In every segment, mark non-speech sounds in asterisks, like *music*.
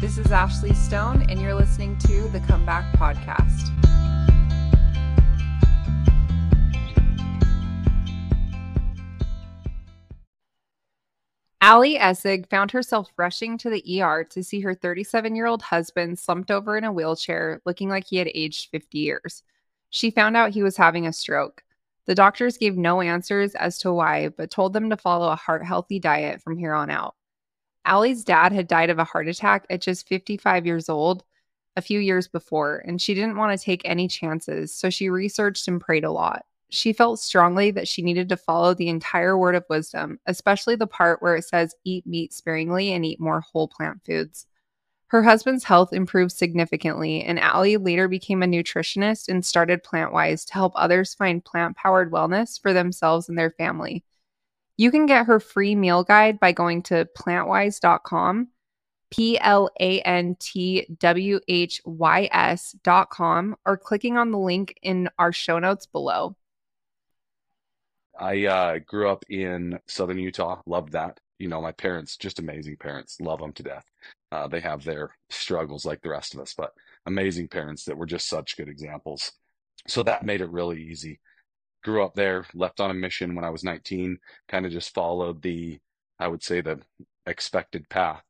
This is Ashley Stone, and you're listening to the Comeback Podcast. Allie Essig found herself rushing to the ER to see her 37 year old husband slumped over in a wheelchair, looking like he had aged 50 years. She found out he was having a stroke. The doctors gave no answers as to why, but told them to follow a heart healthy diet from here on out. Allie's dad had died of a heart attack at just 55 years old a few years before, and she didn't want to take any chances, so she researched and prayed a lot. She felt strongly that she needed to follow the entire word of wisdom, especially the part where it says eat meat sparingly and eat more whole plant foods. Her husband's health improved significantly, and Allie later became a nutritionist and started PlantWhys to help others find plant powered wellness for themselves and their family. You can get her free meal guide by going to plantwhys.com, P L A N T W H Y S.com, or clicking on the link in our show notes below. I uh, grew up in southern Utah, loved that. You know, my parents, just amazing parents, love them to death. Uh, they have their struggles like the rest of us, but amazing parents that were just such good examples. So that made it really easy grew up there, left on a mission when I was 19, kind of just followed the, I would say, the expected path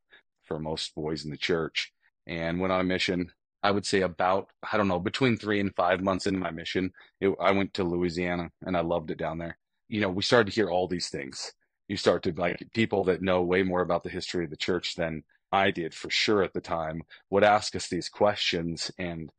for most boys in the church and went on a mission. I would say about, I don't know, between three and five months into my mission, it, I went to Louisiana and I loved it down there. You know, we started to hear all these things. You start to like people that know way more about the history of the church than I did for sure at the time would ask us these questions. And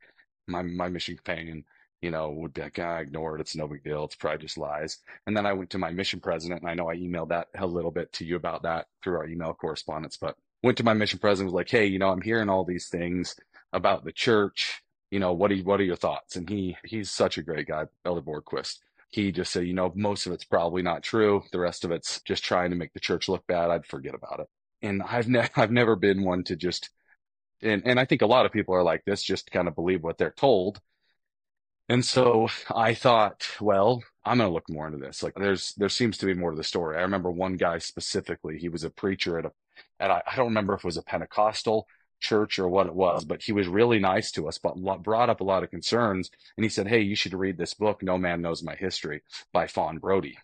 my, my mission companion you know, would be like, ah, ignore it. It's no big deal. It's probably just lies. And then I went to my mission president, and I know I emailed that a little bit to you about that through our email correspondence, but went to my mission president, was like, hey, you know, I'm hearing all these things about the church. You know, what are what are your thoughts? And he he's such a great guy, Elder Borgquist. He just said, you know, most of it's probably not true. The rest of it's just trying to make the church look bad. I'd forget about it. And I've ne- *laughs* I've never been one to just and and I think a lot of people are like this, just kind of believe what they're told and so I thought, well, I'm going to look more into this. Like there's, there seems to be more to the story. I remember one guy specifically, he was a preacher at a, at I, I don't remember if it was a Pentecostal church or what it was, but he was really nice to us, but brought up a lot of concerns. And he said, Hey, you should read this book, No Man Knows My History by Fawn Brodie.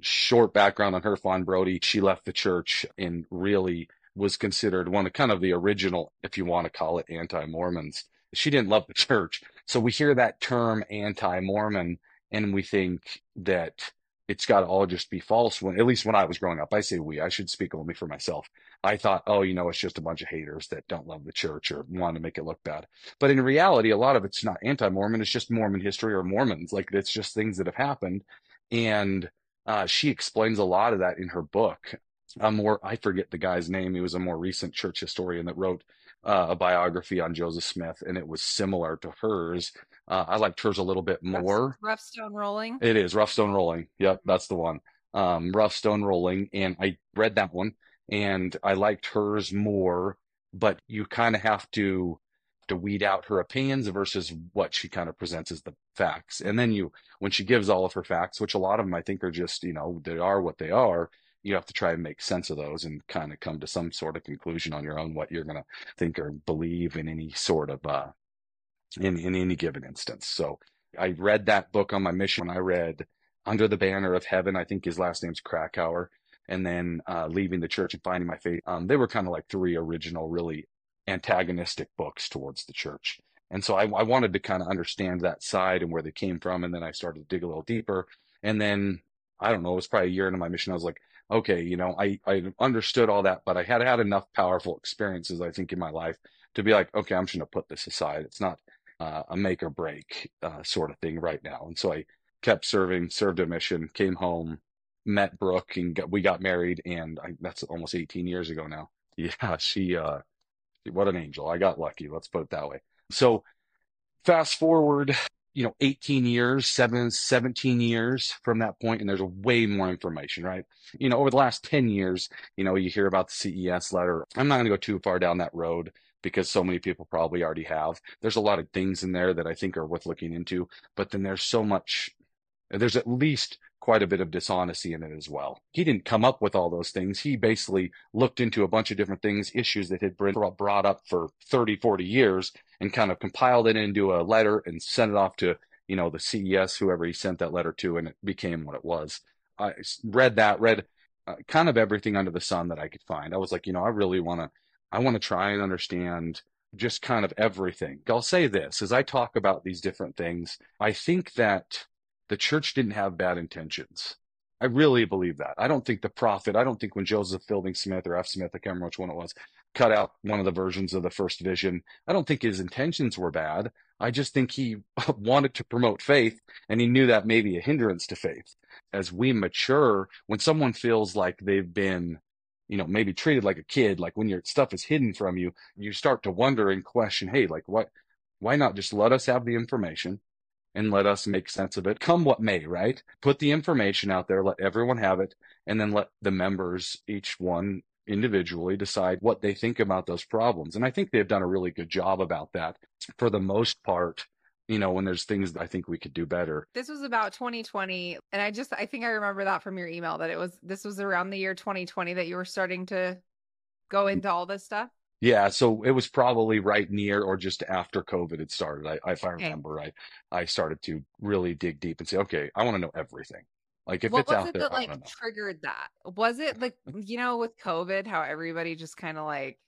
Short background on her, Fawn Brodie. She left the church and really was considered one of kind of the original, if you want to call it, anti Mormons. She didn't love the church, so we hear that term anti-Mormon and we think that it's got to all just be false when at least when I was growing up. I say we, I should speak only for myself. I thought, oh, you know, it's just a bunch of haters that don't love the church or want to make it look bad. But in reality, a lot of it's not anti-Mormon, it's just Mormon history or Mormons. Like it's just things that have happened. And uh, she explains a lot of that in her book. A more, I forget the guy's name. He was a more recent church historian that wrote uh, a biography on Joseph Smith, and it was similar to hers. Uh, I liked hers a little bit more. Rough Stone Rolling. It is Rough Stone Rolling. Yep, that's the one. Um, Rough Stone Rolling, and I read that one, and I liked hers more. But you kind of have to to weed out her opinions versus what she kind of presents as the facts. And then you, when she gives all of her facts, which a lot of them I think are just, you know, they are what they are you have to try and make sense of those and kind of come to some sort of conclusion on your own what you're going to think or believe in any sort of uh in in any given instance. So i read that book on my mission i read under the banner of heaven i think his last name's krakauer and then uh, leaving the church and finding my faith. Um, they were kind of like three original really antagonistic books towards the church. And so I, I wanted to kind of understand that side and where they came from and then i started to dig a little deeper. And then i don't know it was probably a year into my mission i was like okay, you know, I, I understood all that, but I had had enough powerful experiences, I think, in my life to be like, okay, I'm just going to put this aside. It's not uh, a make or break uh, sort of thing right now. And so I kept serving, served a mission, came home, met Brooke, and got, we got married. And I, that's almost 18 years ago now. *laughs* Yeah, she, uh, what an angel. I got lucky. Let's put it that way. So fast forward you know 18 years 7 17 years from that point and there's way more information right? You know over the last 10 years you know you hear about the ces letter. I'm not going to go too far down that road because so many people probably already have. There's a lot of things in there that i think are worth looking into but then there's so much there's at least quite a bit of dishonesty in it as well. He didn't come up with all those things. He basically looked into a bunch of different things, issues that had been brought up for 30, 40 years and kind of compiled it into a letter and sent it off to, you know, the CES, whoever he sent that letter to, and it became what it was. I read that, read uh, kind of everything under the sun that I could find. I was like, you know, I really want to, I want to try and understand just kind of everything. I'll say this as I talk about these different things, I think that the church didn't have bad intentions. I really believe that. I don't think the prophet, I don't think when Joseph Fielding Smith or F. Smith, I can't remember which one it was, cut out one of the versions of the first vision, I don't think his intentions were bad. I just think he *laughs* wanted to promote faith and he knew that may be a hindrance to faith. As we mature, when someone feels like they've been, you know, maybe treated like a kid, like when your stuff is hidden from you, you start to wonder and question, hey, like what, why not just let us have the information? And let us make sense of it, come what may, right? Put the information out there, let everyone have it, and then let the members, each one individually, decide what they think about those problems. And I think they've done a really good job about that for the most part. You know, when there's things that I think we could do better. This was about 2020. And I just, I think I remember that from your email that it was, this was around the year 2020 that you were starting to go mm. into all this stuff. Yeah, so it was probably right near or just after COVID had started. I, if I remember right, I started to really dig deep and say, okay, I want to know everything. Like if what it's out it there, that like triggered that? Was it like you know with COVID, how everybody just kind of like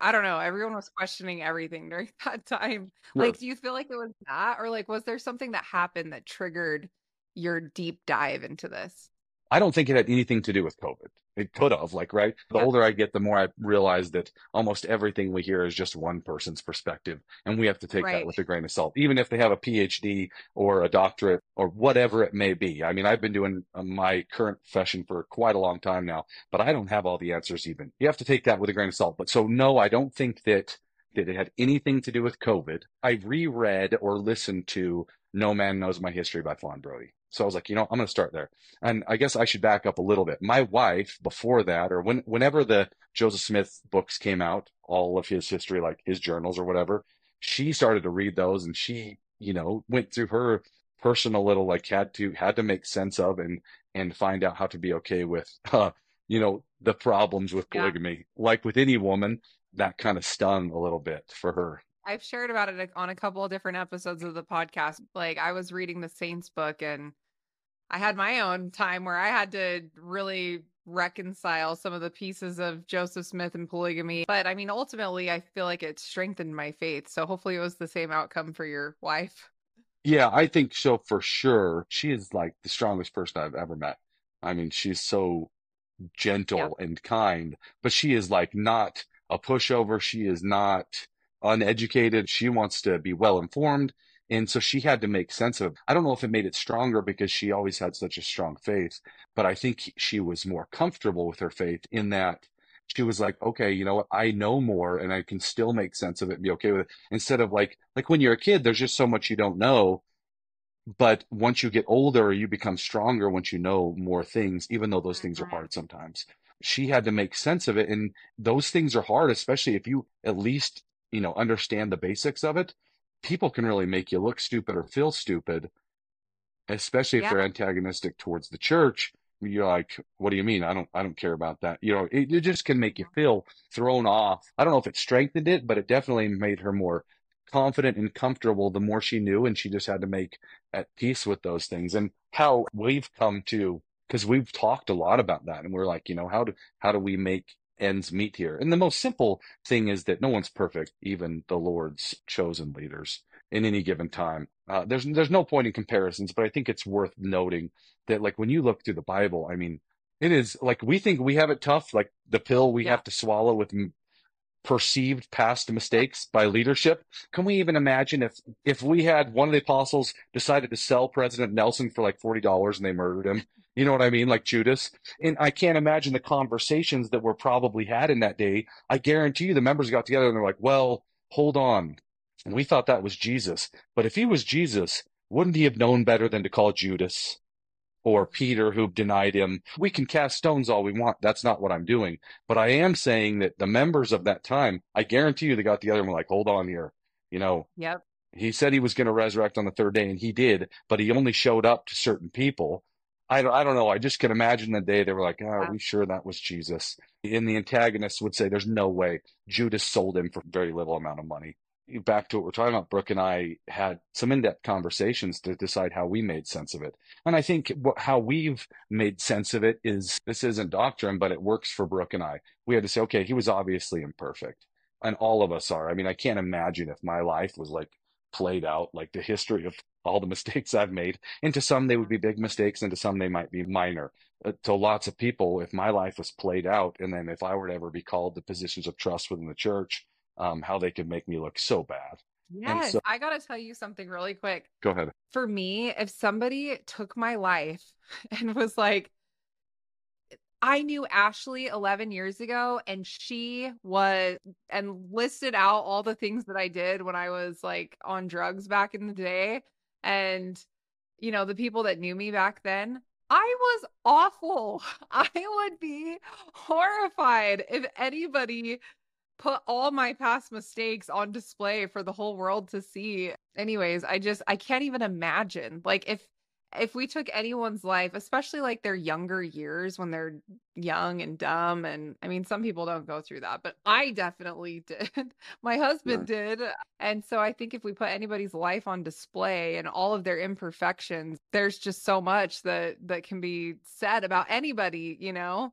I don't know, everyone was questioning everything during *laughs* that time. Like, do you feel like it was that, or like was there something that happened that triggered your deep dive into this? I don't think it had anything to do with COVID. It could have, like, right? The yeah. older I get, the more I realize that almost everything we hear is just one person's perspective. And we have to take right. that with a grain of salt, even if they have a PhD or a doctorate or whatever it may be. I mean, I've been doing uh, my current profession for quite a long time now, but I don't have all the answers even. You have to take that with a grain of salt. But so, no, I don't think that, that it had anything to do with COVID. I reread or listened to No Man Knows My History by Fawn Brodie. So I was like, you know, I'm going to start there. And I guess I should back up a little bit. My wife, before that, or when, whenever the Joseph Smith books came out, all of his history, like his journals or whatever, she started to read those and she, you know, went through her personal little, like had to, had to make sense of and, and find out how to be okay with, uh, you know, the problems with polygamy. Yeah. Like with any woman, that kind of stung a little bit for her. I've shared about it on a couple of different episodes of the podcast. Like I was reading the Saints book and I had my own time where I had to really reconcile some of the pieces of Joseph Smith and polygamy. But I mean, ultimately, I feel like it strengthened my faith. So hopefully, it was the same outcome for your wife. Yeah, I think so for sure. She is like the strongest person I've ever met. I mean, she's so gentle yeah. and kind, but she is like not a pushover. She is not uneducated. She wants to be well informed. And so she had to make sense of it. I don't know if it made it stronger because she always had such a strong faith, but I think she was more comfortable with her faith in that she was like, okay, you know what? I know more and I can still make sense of it and be okay with it. Instead of like, like when you're a kid, there's just so much you don't know. But once you get older, you become stronger once you know more things, even though those things are mm-hmm. hard sometimes. She had to make sense of it. And those things are hard, especially if you at least, you know, understand the basics of it people can really make you look stupid or feel stupid, especially if yeah. they're antagonistic towards the church. You're like, what do you mean? I don't, I don't care about that. You know, it, it just can make you feel thrown off. I don't know if it strengthened it, but it definitely made her more confident and comfortable the more she knew. And she just had to make at peace with those things and how we've come to, because we've talked a lot about that. And we're like, you know, how do, how do we make ends meet here. And the most simple thing is that no one's perfect, even the Lord's chosen leaders in any given time. Uh, there's there's no point in comparisons, but I think it's worth noting that like when you look through the Bible, I mean, it is like we think we have it tough, like the pill we yeah. have to swallow with m- perceived past mistakes by leadership. Can we even imagine if if we had one of the apostles decided to sell President Nelson for like forty dollars and they murdered him? You know what I mean? Like Judas. And I can't imagine the conversations that were probably had in that day. I guarantee you the members got together and they're like, well, hold on. And we thought that was Jesus. But if he was Jesus, wouldn't he have known better than to call Judas or Peter who denied him? We can cast stones all we want. That's not what I'm doing. But I am saying that the members of that time, I guarantee you they got together and were like, hold on here. You know, yep. he said he was going to resurrect on the third day and he did, but he only showed up to certain people I don't, I don't know. I just can imagine the day they were like, oh, are we sure that was Jesus? And the antagonist would say, there's no way. Judas sold him for very little amount of money. Back to what we're talking about, Brooke and I had some in depth conversations to decide how we made sense of it. And I think what, how we've made sense of it is this isn't doctrine, but it works for Brooke and I. We had to say, okay, he was obviously imperfect. And all of us are. I mean, I can't imagine if my life was like played out like the history of all the *laughs* mistakes I've made. And to some, they would be big mistakes, and to some, they might be minor. Uh, to lots of people, if my life was played out, and then if I were to ever be called to positions of trust within the church, um, how they could make me look so bad. Yes, so, I got to tell you something really quick. Go ahead. For me, if somebody took my life *laughs* and was like, I knew Ashley 11 years ago, and she was and listed out all the things that I did when I was like on drugs back in the day. And, you know, the people that knew me back then, I was awful. *laughs* I would be horrified if anybody put all my past mistakes on display for the whole world to see. Anyways, I just I can't even imagine. Like if if we took anyone's life, especially like their younger years when they're young and dumb, and I mean, some people don't go through that, but I definitely *laughs* did. My husband yeah. did. Uh, and so I think if we put anybody's life on display and all of their imperfections, there's just so much that that can be said about anybody, you know?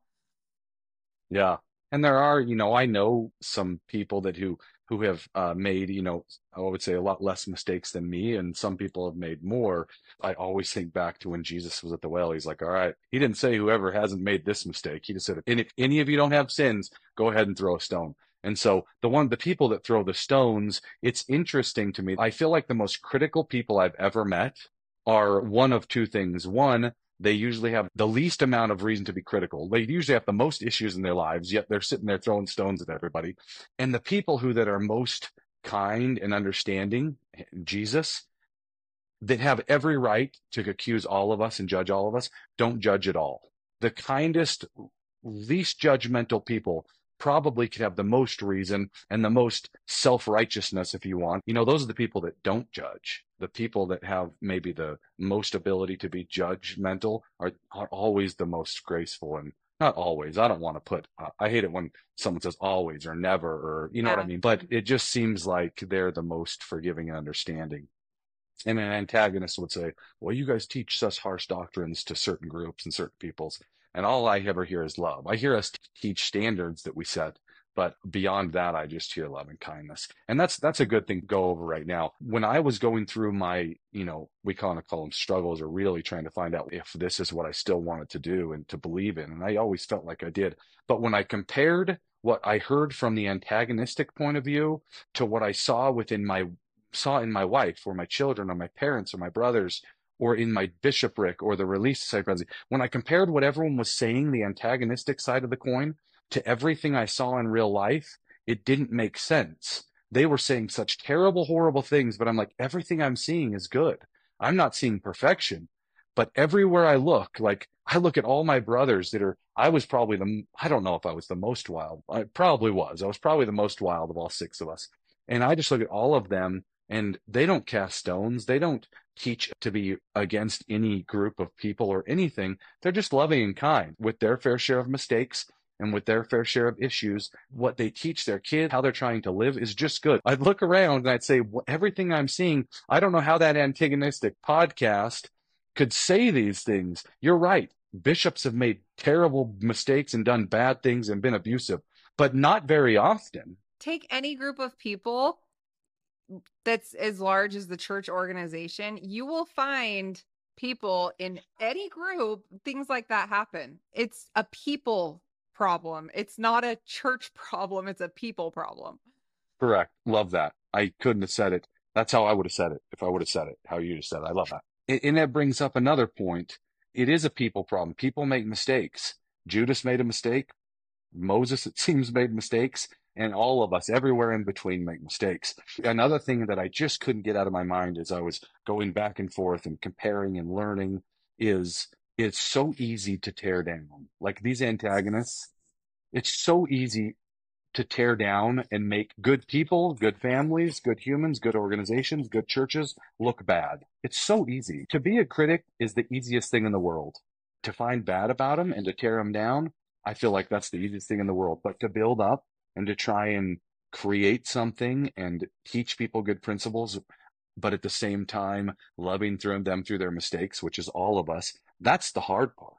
Yeah. And there are, you know, I know some people that who who have uh, made, you know, I would say a lot less mistakes than me, and some people have made more. I always think back to when Jesus was at the well. He's like, "All right," he didn't say whoever hasn't made this mistake. He just said, "And if any of you don't have sins, go ahead and throw a stone." And so the one, the people that throw the stones, it's interesting to me. I feel like the most critical people I've ever met are one of two things. One, they usually have the least amount of reason to be critical. They usually have the most issues in their lives, yet they're sitting there throwing stones at everybody. And the people who that are most kind and understanding, eh, Jesus, that have every right to accuse all of us and judge all of us, don't judge at all. The kindest, least judgmental people probably could have the most reason and the most self righteousness, if you want. You know, those are the people that don't judge. The people that have maybe the most ability to be judgmental are, are always the most graceful and not always. I don't want to put, uh, I hate it when someone says always or never or, you know yeah. what I mean? But it just seems like they're the most forgiving and understanding. And an antagonist would say, well, you guys teach such harsh doctrines to certain groups and certain peoples. And all I ever hear is love. I hear us teach standards that we set, but beyond that, I just hear love and kindness. And that's, that's a good thing to go over right now. When I was going through my, you know, we kind of call them struggles or really trying to find out if this is what I still wanted to do and to believe in. And I always felt like I did. But when I compared what I heard from the antagonistic point of view to what I saw within my saw in my wife or my children or my parents or my brothers or in my bishopric or the Release presidency, when I compared what everyone was saying, the antagonistic side of the coin, to everything I saw in real life, it didn't make sense. They were saying such terrible, horrible things, but I'm like, everything I'm seeing is good. I'm not seeing perfection, but everywhere I look, like I look at all my brothers that are, I was probably the, I don't know if I was the most wild. I probably was. I was probably the most wild of all six of us. And I just look at all of them and they don't cast stones. They don't teach to be against any group of people or anything. They're just loving and kind with their fair share of mistakes and with their fair share of issues. What they teach their kids, how they're trying to live is just good. I'd look around and I'd say, everything I'm seeing, I don't know how that antagonistic podcast could say these things. You're right. Bishops have made terrible mistakes and done bad things and been abusive, but not very often. Take any group of people that's as large as the church organization, you will find people in any group, things like that happen. It's a people problem. It's not a church *laughs* problem, it's a people problem. Correct. Love that. I couldn't have said it. That's how I would have said it if I would have said it, how you just said it. I love that. And that brings up another point. It is a people problem. People make mistakes. Judas made a mistake. Moses, it seems, made mistakes and all of us everywhere in between make mistakes. Another thing that I just couldn't get out of my mind as I was going back and forth and comparing and learning is it's so easy to tear down. Like these antagonists, it's so easy to tear down and make good people, good families, good humans, good organizations, good churches look bad. It's so easy. To be a critic is the easiest thing in the world. to find bad about them and to tear them down, I feel like that's the easiest thing in the world. But to build up and to try and create something and teach people good principles, but at the same time, loving through them through their mistakes, which is all of us, that's the hard part.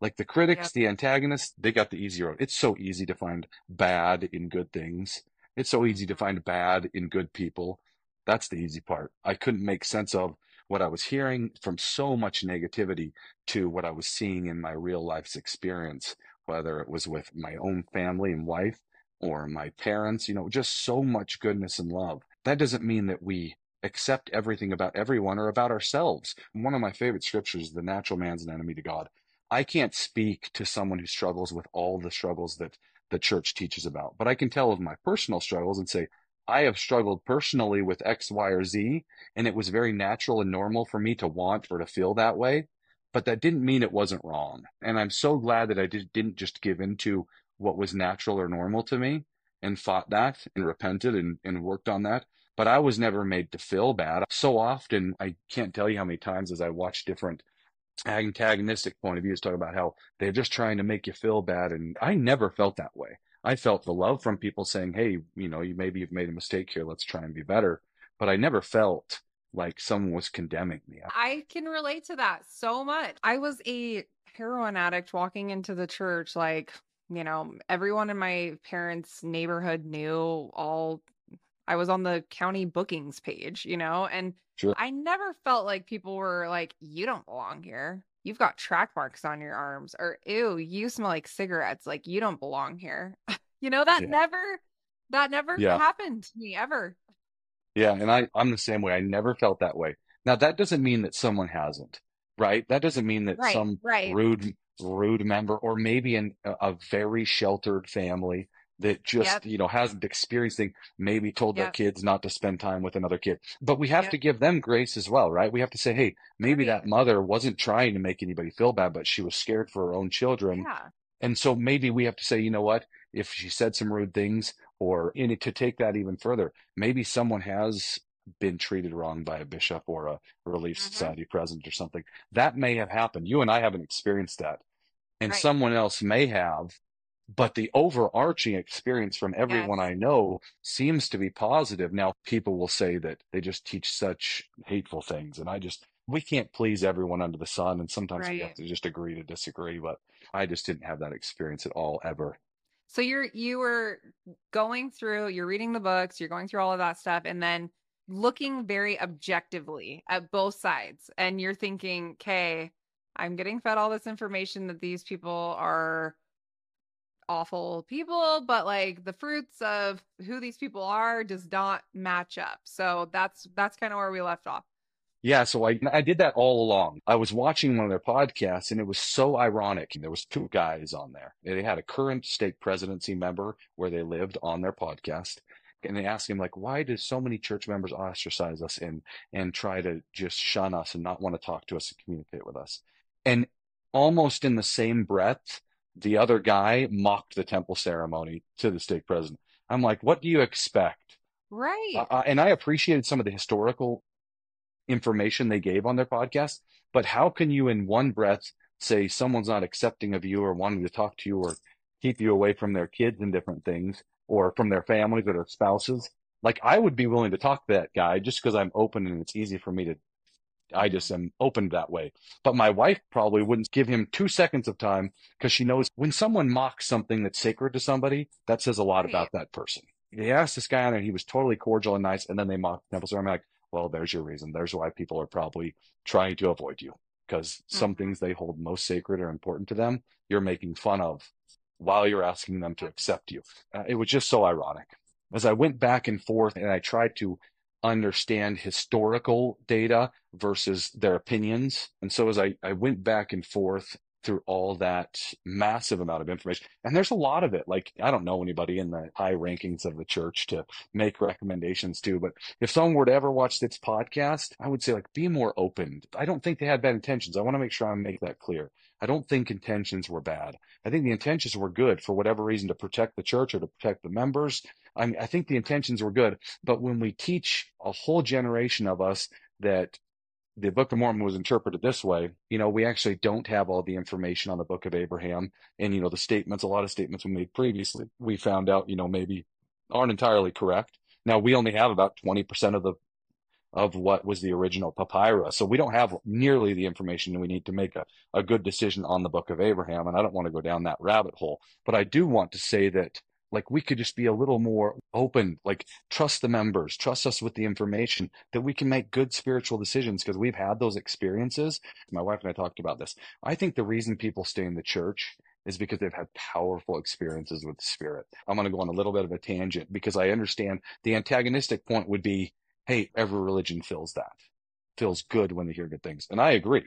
Like the critics, Yep. the antagonists, they got the easy road. It's so easy to find bad in good things. It's so easy to mm-hmm. find bad in good people. That's the easy part. I couldn't make sense of what I was hearing from so much negativity to what I was seeing in my real life's experience, whether it was with my own family and wife or my parents, you know, just so much goodness and love. That doesn't mean that we accept everything about everyone or about ourselves. One of my favorite scriptures, the natural man's an enemy to God. I can't speak to someone who struggles with all the struggles that the church teaches about, but I can tell of my personal struggles and say, I have struggled personally with X, Y, or Z, and it was very natural and normal for me to want or to feel that way. But that didn't mean it wasn't wrong. And I'm so glad that I did, didn't just give into what was natural or normal to me and fought that and repented and, and worked on that. But I was never made to feel bad. So often, I can't tell you how many times as I watch different antagonistic point of views talk about how they're just trying to make you feel bad. And I never felt that way. I felt the love from people saying, Hey, you know, you maybe you've made a mistake here. Let's try and be better. But I never felt like someone was condemning me. I can relate to that so much. I was a heroin addict walking into the church, like, you know, everyone in my parents' neighborhood knew all. I was on the county bookings page, you know, and Sure. I never felt like people were like, you don't belong here. You've got track marks on your arms, or ew, you smell like cigarettes. Like, you don't belong here. *laughs* you know, that Yeah. never, that never Yeah. happened to me ever. Yeah, and I, I'm the same way. I never felt that way. Now, that doesn't mean that someone hasn't, right? That doesn't mean that Right, some right. rude, rude member, or maybe in a, very sheltered family that just, Yep. you know, hasn't experienced things, maybe told their kids not to spend time with another kid. But we have Yep. to give them grace as well, right? We have to say, hey, maybe that mother wasn't trying to make anybody feel bad, but she was scared for her own children. Yeah. And so maybe we have to say, you know what? If she said some rude things, or in to take that even further, maybe someone has been treated wrong by a bishop or a Relief Mhm. Society president or something. That may have happened. You and I haven't experienced that. And Right. someone else may have. But the overarching experience from everyone Yes. I know seems to be positive. Now, people will say that they just teach such hateful things. And I just, we can't please everyone under the sun. And sometimes we have to just agree to disagree. But I just didn't have that experience at all, ever. So you're you were going through, you're reading the books, you're going through all of that stuff, and then looking very objectively at both sides. And you're thinking, okay, I'm getting fed all this information that these people are awful people, but like the fruits of who these people are does not match up. So that's that's kind of where we left off. Yeah, so I I did that all along. I was watching one of their podcasts and it was so ironic. There was two guys on there. They had a current stake presidency member where they lived on their podcast. And they asked him like, why do so many church members ostracize us and and try to just shun us and not want to talk to us and communicate with us? And almost in the same breath, the other guy mocked the temple ceremony to the stake president. I'm like, what do you expect? Right. Uh, and I appreciated some of the historical information they gave on their podcast, but how can you in one breath say someone's not accepting of you or wanting to talk to you or keep you away from their kids and different things or from their families or their spouses? Like I would be willing to talk to that guy just because I'm open and it's easy for me to I just am open that way. But my wife probably wouldn't give him two seconds of time because she knows when someone mocks something that's sacred to somebody, that says a lot Right. about that person. They asked this guy on there, and he was totally cordial and nice, and then they mocked temple. So I'm like, well, there's your reason. There's why people are probably trying to avoid you because some Mhm. things they hold most sacred or important to them, you're making fun of while you're asking them to accept you. Uh, it was just so ironic. As I went back and forth and I tried to understand historical data versus their opinions. And so as I, I went back and forth through all that massive amount of information, and there's a lot of it. Like, I don't know anybody in the high rankings of the church to make recommendations to, but if someone were to ever watch this podcast, I would say, like, be more open. I don't think they had bad intentions. I want to make sure I make that clear. I don't think intentions were bad. I think the intentions were good for whatever reason to protect the church or to protect the members. I mean, I think the intentions were good. But when we teach a whole generation of us that the Book of Mormon was interpreted this way, you know, we actually don't have all the information on the Book of Abraham. And, you know, the statements, a lot of statements we made previously, we found out, you know, maybe aren't entirely correct. Now, we only have about 20% of the of what was the original papyrus. So we don't have nearly the information we need to make a, a good decision on the book of Abraham. And I don't want to go down that rabbit hole, but I do want to say that like we could just be a little more open, like trust the members, trust us with the information that we can make good spiritual decisions because we've had those experiences. My wife and I talked about this. I think the reason people stay in the church is because they've had powerful experiences with the spirit. I'm going to go on a little bit of a tangent because I understand the antagonistic point would be hey, every religion feels that, feels good when they hear good things. And I agree.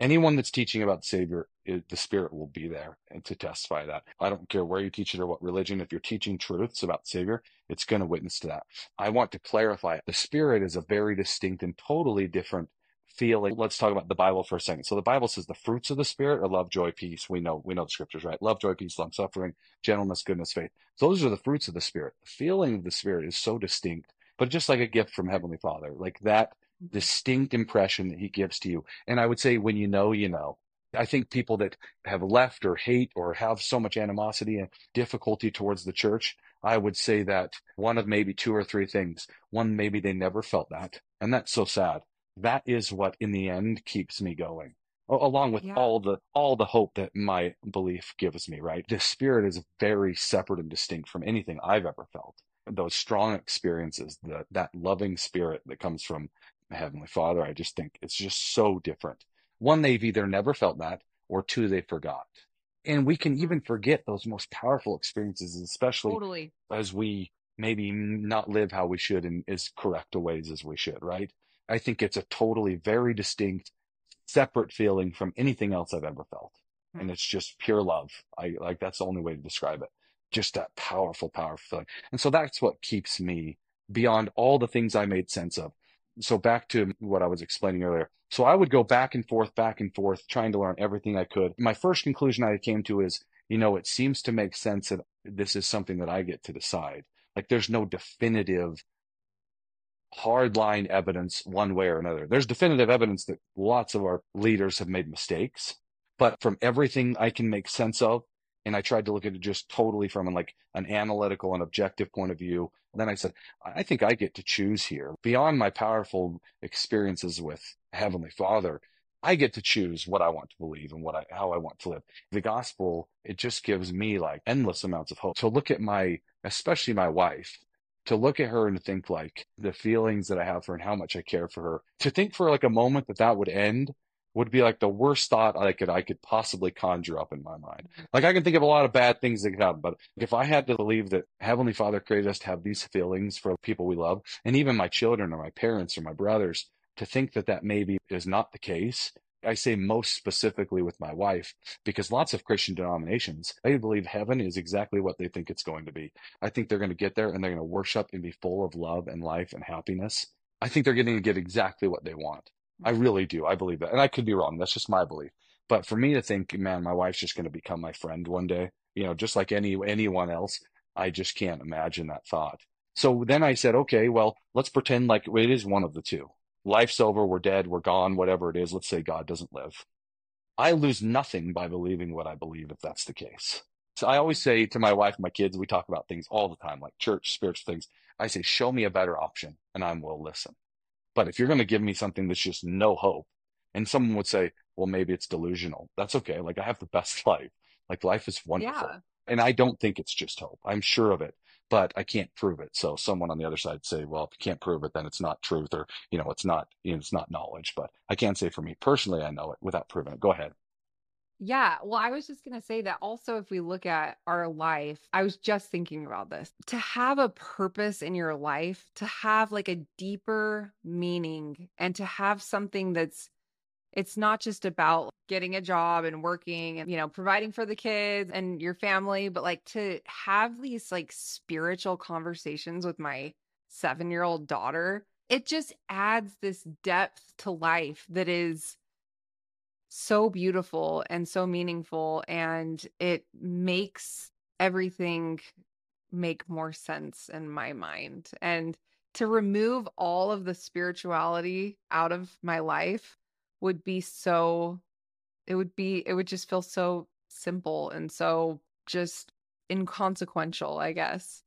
Anyone that's teaching about Savior, it, the Spirit will be there and to testify that. I don't care where you teach it or what religion. If you're teaching truths about Savior, it's going to witness to that. I want to clarify the Spirit is a very distinct and totally different feeling. Let's talk about the Bible for a second. So the Bible says the fruits of the Spirit are love, joy, peace. We know we know the scriptures, right? Love, joy, peace, long suffering, gentleness, goodness, faith. Those are the fruits of the Spirit. The feeling of the Spirit is so distinct but just like a gift from Heavenly Father, like that distinct impression that He gives to you. And I would say, when you know, you know. I think people that have left or hate or have so much animosity and difficulty towards the church, I would say that one of maybe two or three things. One, maybe they never felt that. And that's so sad. That is what in the end keeps me going along with yeah. all the all the hope that my belief gives me right the spirit is very separate and distinct from anything i've ever felt those strong experiences, that that loving spirit that comes from Heavenly Father, I just think it's just so different. One, they've either never felt that, or two, they forgot. And we can even forget those most powerful experiences, especially totally. as we maybe not live how we should in as correct a ways as we should, right? I think it's a totally very distinct, separate feeling from anything else I've ever felt. Hmm. And it's just pure love. I like that's the only way to describe it just that powerful, powerful feeling. And so that's what keeps me beyond all the things I made sense of. So back to what I was explaining earlier. So I would go back and forth, back and forth, trying to learn everything I could. My first conclusion I came to is, you know, it seems to make sense that this is something that I get to decide. Like there's no definitive hardline evidence one way or another. There's definitive evidence that lots of our leaders have made mistakes, but from everything I can make sense of, and I tried to look at it just totally from an, like an analytical and objective point of view. And then I said, I think I get to choose here beyond my powerful experiences with Heavenly Father. I get to choose what I want to believe and what I, how I want to live. The gospel, it just gives me like endless amounts of hope. To look at my, especially my wife, to look at her and think like the feelings that I have for her and how much I care for her, to think for like a moment that that would end would be like the worst thought I could I could possibly conjure up in my mind. Mm-hmm. Like I can think of a lot of bad things that could happen, but if I had to believe that Heavenly Father created us to have these feelings for people we love, and even my children or my parents or my brothers, to think that that maybe is not the case. I say most specifically with my wife because lots of Christian denominations, they believe heaven is exactly what they think it's going to be. I think they're going to get there and they're going to worship and be full of love and life and happiness. I think they're going to get exactly what they want. I really do. I believe that. And I could be wrong. That's just my belief. But for me to think, man, my wife's just going to become my friend one day, you know, just like any anyone else, I just can't imagine that thought. So then I said, okay, well, let's pretend like it is one of the two. Life's over, we're dead, we're gone, whatever it is. Let's say God doesn't live. I lose nothing by believing what I believe if that's the case. So I always say to my wife my kids, we talk about things all the time, like church, spiritual things. I say, show me a better option and I will listen. But if you're going to give me something that's just no hope, and someone would say, well, maybe it's delusional. That's okay. Like I have the best *laughs* life. Like life is wonderful. Yeah. And I don't think it's just hope. I'm sure of it, but I can't prove it. So someone on the other side say, well, if you can't prove it, then it's not truth or, you know, it's not, you know, it's not knowledge, but I can't say for me personally, I know it without proving it. Go ahead. Yeah. Well, I was just going to say that also, if we look at our life, I was just thinking about this to have a purpose in your life, to have like a deeper meaning, and to have something that's it's not just about getting a job and working and you know providing for the kids and your family but like to have these like spiritual conversations with my 7-year-old daughter it just adds this depth to life that is so beautiful and so meaningful and it makes everything make more sense in my mind and to remove all of the spirituality out of my life would be so it would be it would just feel so simple and so just inconsequential, I guess.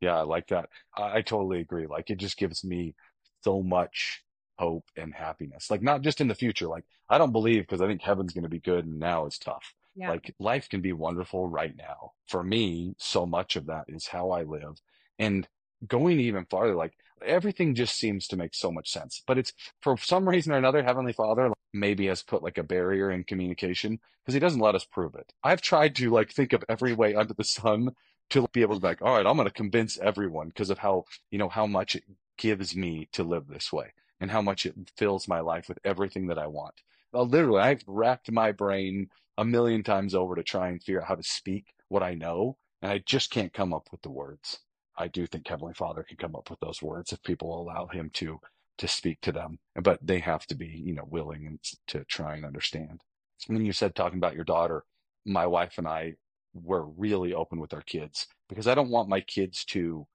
Yeah, I like that. I, I totally agree. Like it just gives me so much hope and happiness. Like not just in the future. Like I don't believe because I think heaven's going to be good and now it's tough. Yeah. Like life can be wonderful right now. For me, so much of that is how I live. And going even farther, like everything just seems to make so much sense. But it's for some reason or another, Heavenly Father maybe has put like a barrier in communication because he doesn't let us prove it. I've tried to like think of every way under the sun to be able to be like, all right, I'm going to convince everyone because of how, you know, how much it gives me to live this way and how much it fills my life with everything that I want. Well, literally, I've racked my brain a million times over to try and figure out how to speak what I know, and I just can't come up with the words. I do think Heavenly Father can come up with those words if people allow him to to speak to them, but they have to be, you know, willing and to try and understand. When you said talking about your daughter, my wife and I were really open with our kids because I don't want my kids to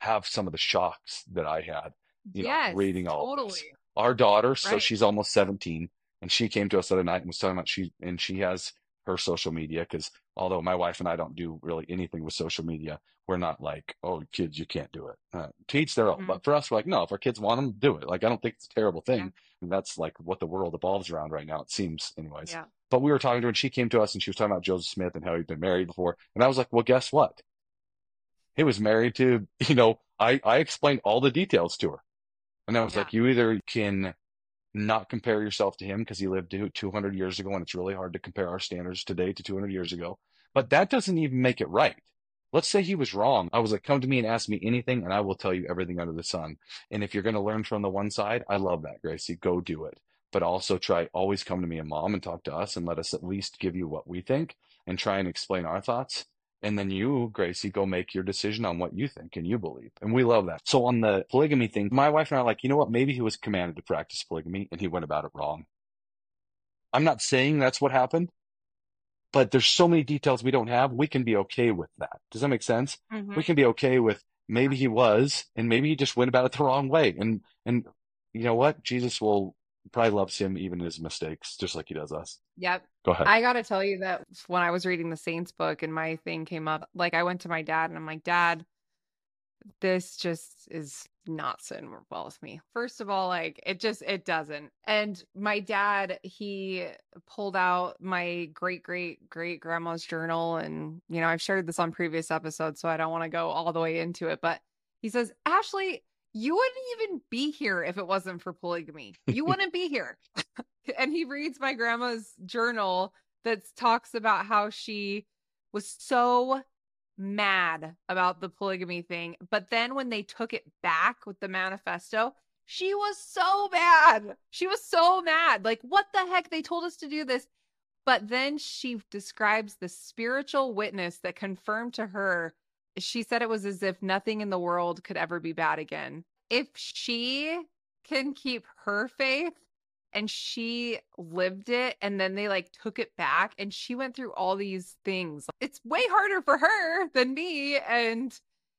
have some of the shocks that I had, you yes, know, reading all totally. this. Our daughter, so she's almost 17, and she came to us the other night and was talking about she and she has her social media because although my wife and I don't do really anything with social media, we're not like, oh, kids, you can't do it. Uh, to each their own. Mhm. But for us, we're like, no, if our kids want them, do it. Like, I don't think it's a terrible thing. Yeah. And that's like what the world evolves around right now, it seems, anyways. Yeah. But we were talking to her and she came to us and she was talking about Joseph Smith and how he'd been married before. And I was like, well, guess what? He was married to, *laughs* you know, I, I explained all the details to her. And I was Yeah. like, you either can not compare yourself to him because he lived 200 years ago and it's really hard to compare our standards today to 200 years ago. But that doesn't even make it right. Let's say he was wrong. I was like, come to me and ask me anything and I will tell you everything under the sun. And if you're going to learn from the one side, I love that, Gracie. Go do it. But also try, always come to me and mom and talk to us and let us at least give you what we think and try and explain our thoughts. And then you, Gracie, go make your decision on what you think and you believe. And we love that. So on the polygamy thing, my wife and I are like, you know what? Maybe he was commanded to practice polygamy and he went about it wrong. I'm not saying that's what happened, but there's so many details we don't have. We can be okay with that. Does that make sense? Mhm. We can be okay with maybe he was, and maybe he just went about it the wrong way. And, and you know what? Jesus will probably loves him even in his mistakes, just like he does us. Yep. Go ahead. I got to tell you that when I was reading the Saints book and my thing came up, like I went to my dad and I'm like, Dad, this just is not sitting well with me. First of all, like it just it doesn't. And my dad, he pulled out my great great great grandma's journal and you know, I've shared this on previous episodes, so I don't want to go all the way into it, but he says, "Ashley, you wouldn't even be here if it wasn't for polygamy. You *laughs* wouldn't be here." *laughs* and he reads my grandma's journal that talks about how she was so mad about the polygamy thing. But then when they took it back with the manifesto, she was so mad. She was so mad. Like, what the heck? They told us to do this. But then she describes the spiritual witness that confirmed to her. She said it was as if nothing in the world could ever be bad again. If she can keep her faith and she lived it and then they like took it back and she went through all these things. It's way harder for her than me and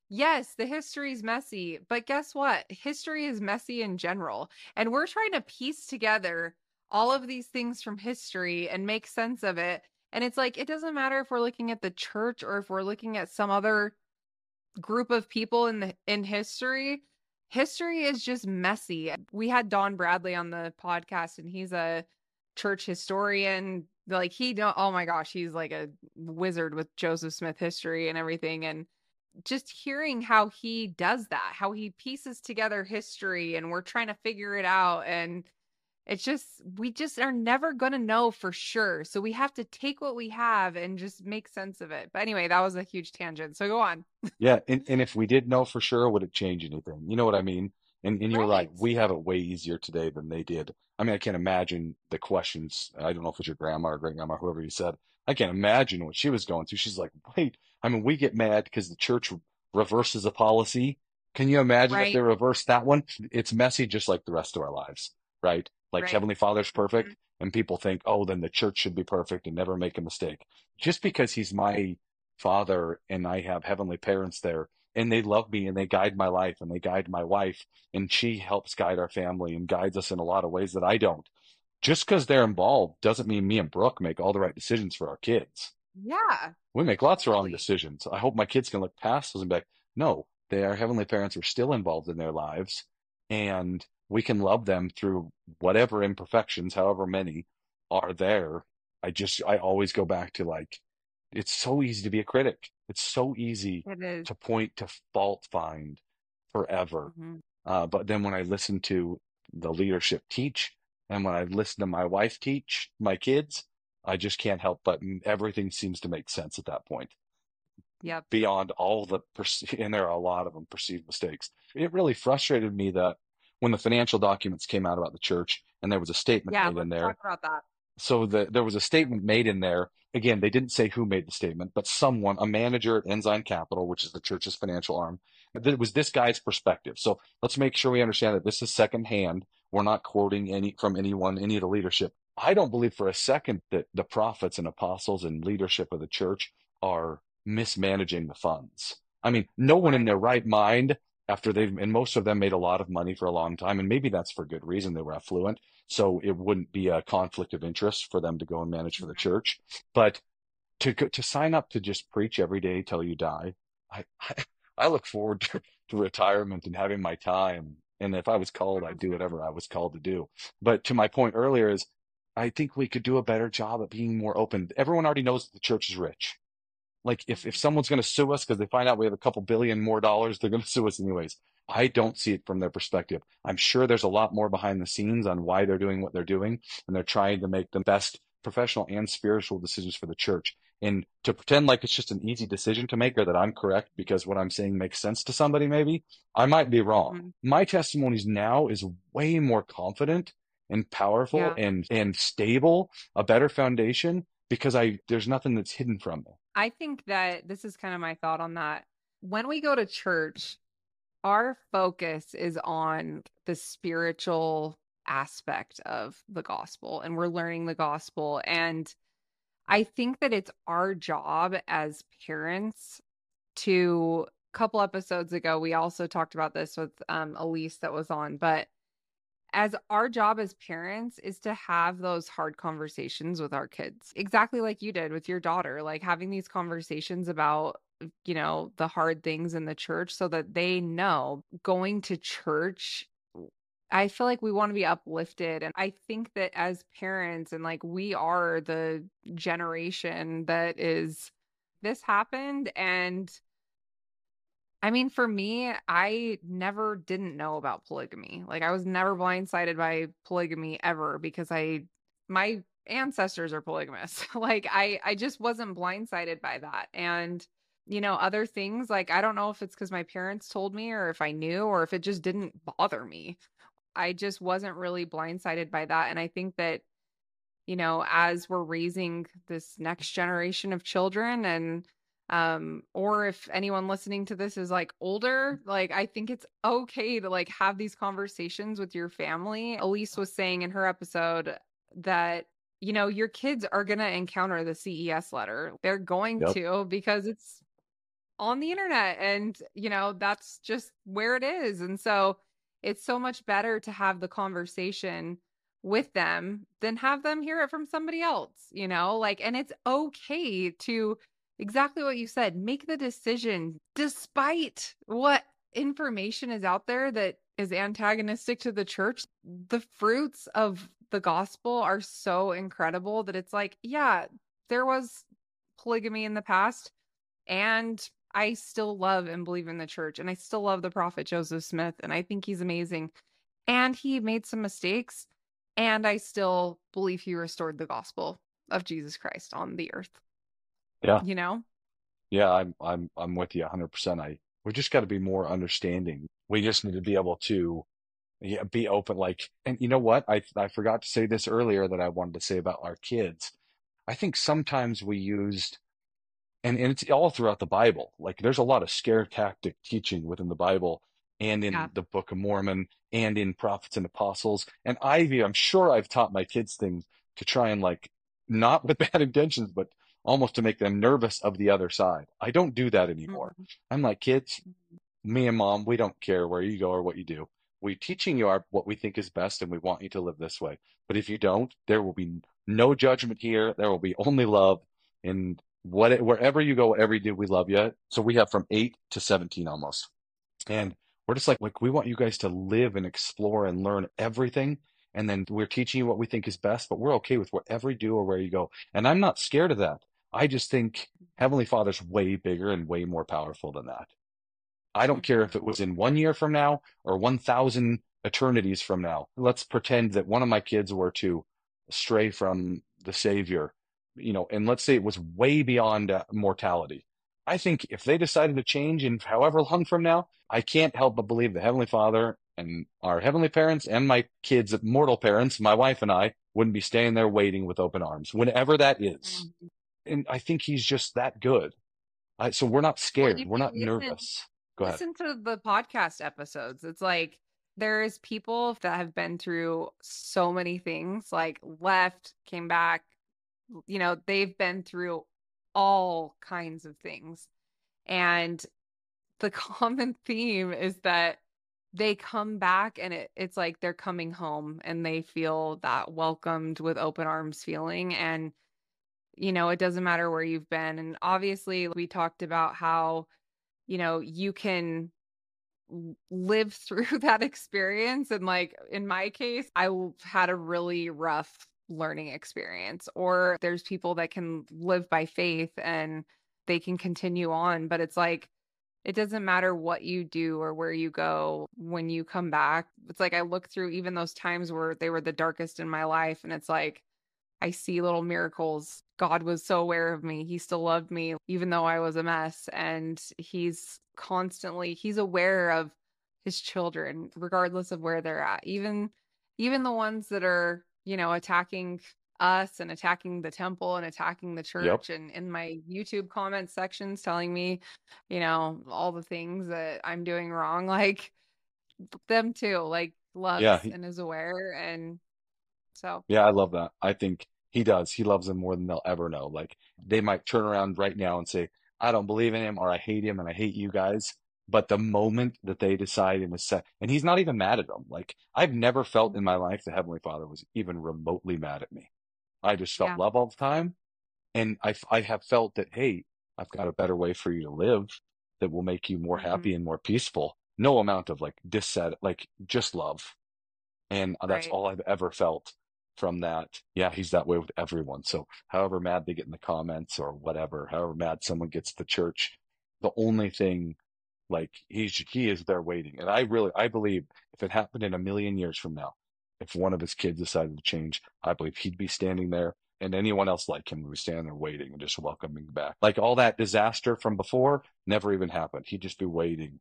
yes, the history is messy, but guess what? History is messy in general and we're trying to piece together all of these things from history and make sense of it. And it's like it doesn't matter if we're looking at the church or if we're looking at some other group of people in the in history history is just messy. We had Don Bradley on the podcast and he's a church historian. Like he don't oh my gosh, he's like a wizard with Joseph Smith history and everything and just hearing how he does that, how he pieces together history and we're trying to figure it out and it's just we just are never going to know for sure. So we have to take what we have and just make sense of it. But anyway, that was a huge tangent. So go on. Yeah, and, and if we did know for sure, would it change anything? You know what I mean? And and you're right. Right. We have it way easier today than they did. I mean, I can't imagine the questions. I don't know if it's your grandma or great grandma, whoever you said. I can't imagine what she was going through. She's like, wait, I mean, we get mad because the church reverses a policy. Can you imagine if they reversed that one? It's messy just like the rest of our lives, right? Like Right. Heavenly Father's perfect, Mhm. and people think, oh, then the church should be perfect and never make a mistake. Just because he's my father and I have heavenly parents there and they love me and they guide my life and they guide my wife and she helps guide our family and guides us in a lot of ways that I don't. Just because they're involved doesn't mean me and Brooke make all the right decisions for our kids. Yeah. We make lots of wrong decisions. I hope my kids can look past those and be like, no, their heavenly parents are still involved in their lives and we can love them through whatever imperfections, however many are there. I just, I always go back to like, it's so easy to be a critic. It's so easy to point to fault find forever. Mm-hmm. Uh, but then when I listen to the leadership teach and when I listen to my wife teach my kids, I just can't help but everything seems to make sense at that point. Yep. Beyond all the, *laughs* and there are a lot of them, perceived mistakes. It really frustrated me that when the financial documents came out about the church and there was a statement yeah, made in there. Talk about that. So the, there was a statement made in there. Again, they didn't say who made the statement, but someone, a manager at Ensign Capital, which is the church's financial arm, it was this guy's perspective. So let's make sure we understand that this is secondhand. We're not quoting any from anyone, any of the leadership. I don't believe for a second that the prophets and apostles and leadership of the church are mismanaging the funds. I mean, no one in their right mind after they've, and most of them made a lot of money for a long time, and maybe that's for good reason. They were affluent. So it wouldn't be a conflict of interest for them to go and manage for the mm-hmm. church. But to, to sign up to just preach every day till you die, I, I, *laughs* I look forward to, to retirement and having my time. And if I was called, I'd do whatever I was called to do. But to my point earlier is I think we could do a better job at being more open. Everyone already knows that the church is rich. Like if, if someone's going to sue us because they find out we have a couple billion more dollars, they're going *laughs* to sue us anyways. I don't see it from their perspective. I'm sure there's a lot more behind the scenes on why they're doing what they're doing, and they're trying to make the best professional and spiritual decisions for the church. And to pretend like it's just an easy decision to make or that I'm correct because what I'm saying makes sense to somebody, maybe I might be wrong. Mm-hmm. My testimonies now is way more confident and powerful yeah. and, and stable, a better foundation because I, there's nothing that's hidden from me. I think that this is kind of my thought on that. When we go to church, our focus is on the spiritual aspect of the gospel and we're learning the gospel. And I think that it's our job as parents to a couple episodes ago, we also talked about this with um, Elise that was on, but as our job as parents is to have those hard conversations with our kids exactly like you did with your daughter like having these conversations about you know the hard things in the church so that they know going to church I feel like we want to be uplifted. And I think that as parents, and like we are the generation that is, this happened. And I mean, for me, I never didn't know about polygamy. Like I was never blindsided by polygamy ever because I my ancestors are polygamous. *laughs* like I I just wasn't blindsided by that. And you know, other things like I don't know if it's cuz my parents told me or if I knew or if it just didn't bother me. I just wasn't really blindsided by that and I think that you know, as we're raising this next generation of children and um or if anyone listening to this is like older like i think it's okay to like have these conversations with your family. Elise was saying in her episode that you know your kids are going to encounter the CES Letter. They're going yep. to because it's on the internet and you know that's just where it is. And so it's so much better to have the conversation with them than have them hear it from somebody else you know like and it's okay to exactly what you said. Make the decision despite what information is out there that is antagonistic to the church. The fruits of the gospel are so incredible that it's like, yeah, there was polygamy in the past and I still love and believe in the church and I still love the prophet Joseph Smith and I think he's amazing. And he made some mistakes and I still believe he restored the gospel of Jesus Christ on the earth. Yeah. You know? Yeah, I'm I'm I'm with you 100%. I we just got to be more understanding. We just need to be able to yeah, be open like and you know what? I I forgot to say this earlier that I wanted to say about our kids. I think sometimes we used and, and it's all throughout the Bible. Like there's a lot of scare tactic teaching within the Bible and in yeah. the Book of Mormon and in prophets and apostles. And Ivy, I'm sure I've taught my kids things to try and like not with *laughs* bad intentions, but almost to make them nervous of the other side. I don't do that anymore. Mm-hmm. I'm like, kids, me and mom, we don't care where you go or what you do. We're teaching you our, what we think is best and we want you to live this way. But if you don't, there will be no judgment here. There will be only love. And what, wherever you go, whatever you do, we love you. So we have from eight to 17 almost. And we're just like, like, we want you guys to live and explore and learn everything. And then we're teaching you what we think is best, but we're okay with whatever you do or where you go. And I'm not scared of that. I just think Heavenly Father's way bigger and way more powerful than that. I don't care if it was in one year from now or 1,000 eternities from now. Let's pretend that one of my kids were to stray from the Savior, you know, and let's say it was way beyond uh, mortality. I think if they decided to change in however long from now, I can't help but believe the Heavenly Father and our heavenly parents and my kids' mortal parents, my wife and I, wouldn't be staying there waiting with open arms, whenever that is. And I think he's just that good. I, so we're not scared. Well, we're not listen, nervous. Go ahead. listen to the podcast episodes. It's like there's people that have been through so many things, like left, came back. You know, they've been through all kinds of things. And the *laughs* common theme is that they come back and it, it's like they're coming home and they feel that welcomed with open arms feeling. And, you know, it doesn't matter where you've been. And obviously, we talked about how, you know, you can live *laughs* through that experience. And, like, in my case, I had a really rough learning experience, or there's people that can live by faith and they can continue on. But it's like, it doesn't matter what you do or where you go when you come back. It's like I look through even those times where they were the darkest in my life, and it's like I see little miracles. God was so aware of me. He still loved me, even though I was a mess. And He's constantly, He's aware of His children, regardless of where they're at. Even, even the ones that are, you know, attacking us and attacking the temple and attacking the church yep. and in my YouTube comment sections telling me, you know, all the things that I'm doing wrong, *laughs* like them too, like loves yeah, he, and is aware. And so, yeah, I love that. I think he does. He loves them more than they'll ever know. Like they might turn around right now and say, I don't believe in him or I hate him and I hate you guys. But the moment that they decide in a set, and he's not even mad at them. Like I've never felt in my life the Heavenly Father was even remotely mad at me. I just felt yeah. love all the time. And I, I have felt that, hey, I've got a better way for you to live that will make you more mm-hmm. happy and more peaceful. No amount of like dissat, like just love. And that's right. all I've ever felt from that. Yeah, he's that way with everyone. So however mad they get in the comments or whatever, however mad someone gets to church, the only thing like he's he is there waiting. And I really I believe if it happened in a million years from now, if one of his kids decided to change, I believe he'd be standing there and anyone else like him would be standing there waiting and just welcoming back. Like all that disaster from before never even happened. He'd just be waiting.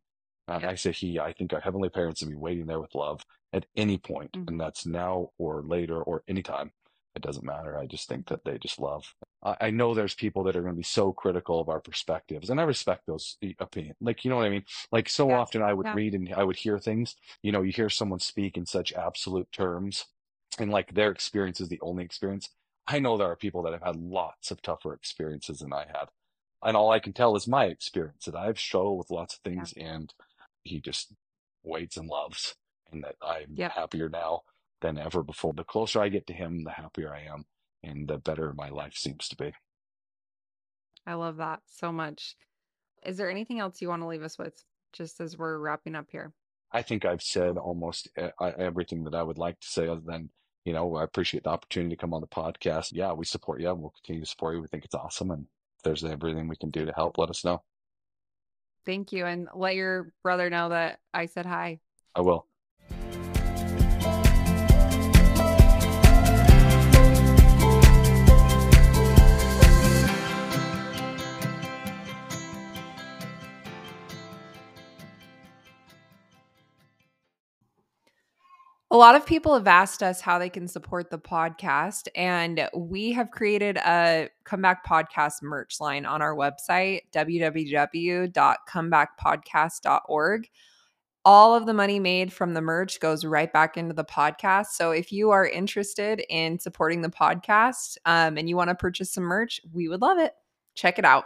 And yeah. I say he, I think our heavenly parents would be waiting there with love at any point, mm-hmm. and that's now or later or anytime. It doesn't matter. I just think that they just love. I, I know there's people that are going to be so critical of our perspectives, and I respect those opinions. Like, you know what I mean? Like, so yeah. often I would yeah. read and I would hear things, you know, you hear someone speak in such absolute terms, and like their experience is the only experience. I know there are people that have had lots of tougher experiences than I had. And all I can tell is my experience that I've struggled with lots of things, yeah. and he just waits and loves, and that I'm happier now than ever before. The closer I get to him, the happier I am and the better my life seems to be. I love that so much. Is there anything else you want to leave us with just as we're wrapping up here? I think I've said almost eh, everything that I would like to say, other than, you know, I appreciate the opportunity to come on the podcast. Yeah, we support you. And we'll continue to support you. We think it's awesome. And if there's everything we can do to help, let us know. Thank you. And let your brother know that I said hi. I will. A lot of people have asked us how they can support the podcast, and we have created a comeback podcast merch line on our website, www.comebackpodcast.org. All of the money made from the merch goes right back into the podcast. So if you are interested in supporting the podcast um, and you want to purchase some merch, we would love it. Check it out.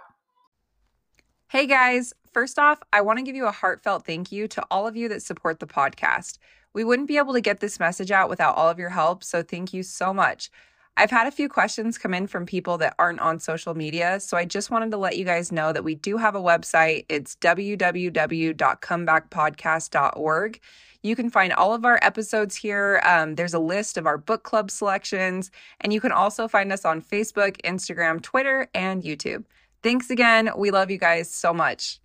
Hey guys. First off, I want to give you a heartfelt thank you to all of you that support the podcast. We wouldn't be able to get this message out without all of your help, so thank you so much. I've had a few questions come in from people that aren't on social media, so I just wanted to let you guys know that we do have a website. It's www.comebackpodcast.org. You can find all of our episodes here. Um, there's a list of our book club selections, and you can also find us on Facebook, Instagram, Twitter, and YouTube. Thanks again. We love you guys so much.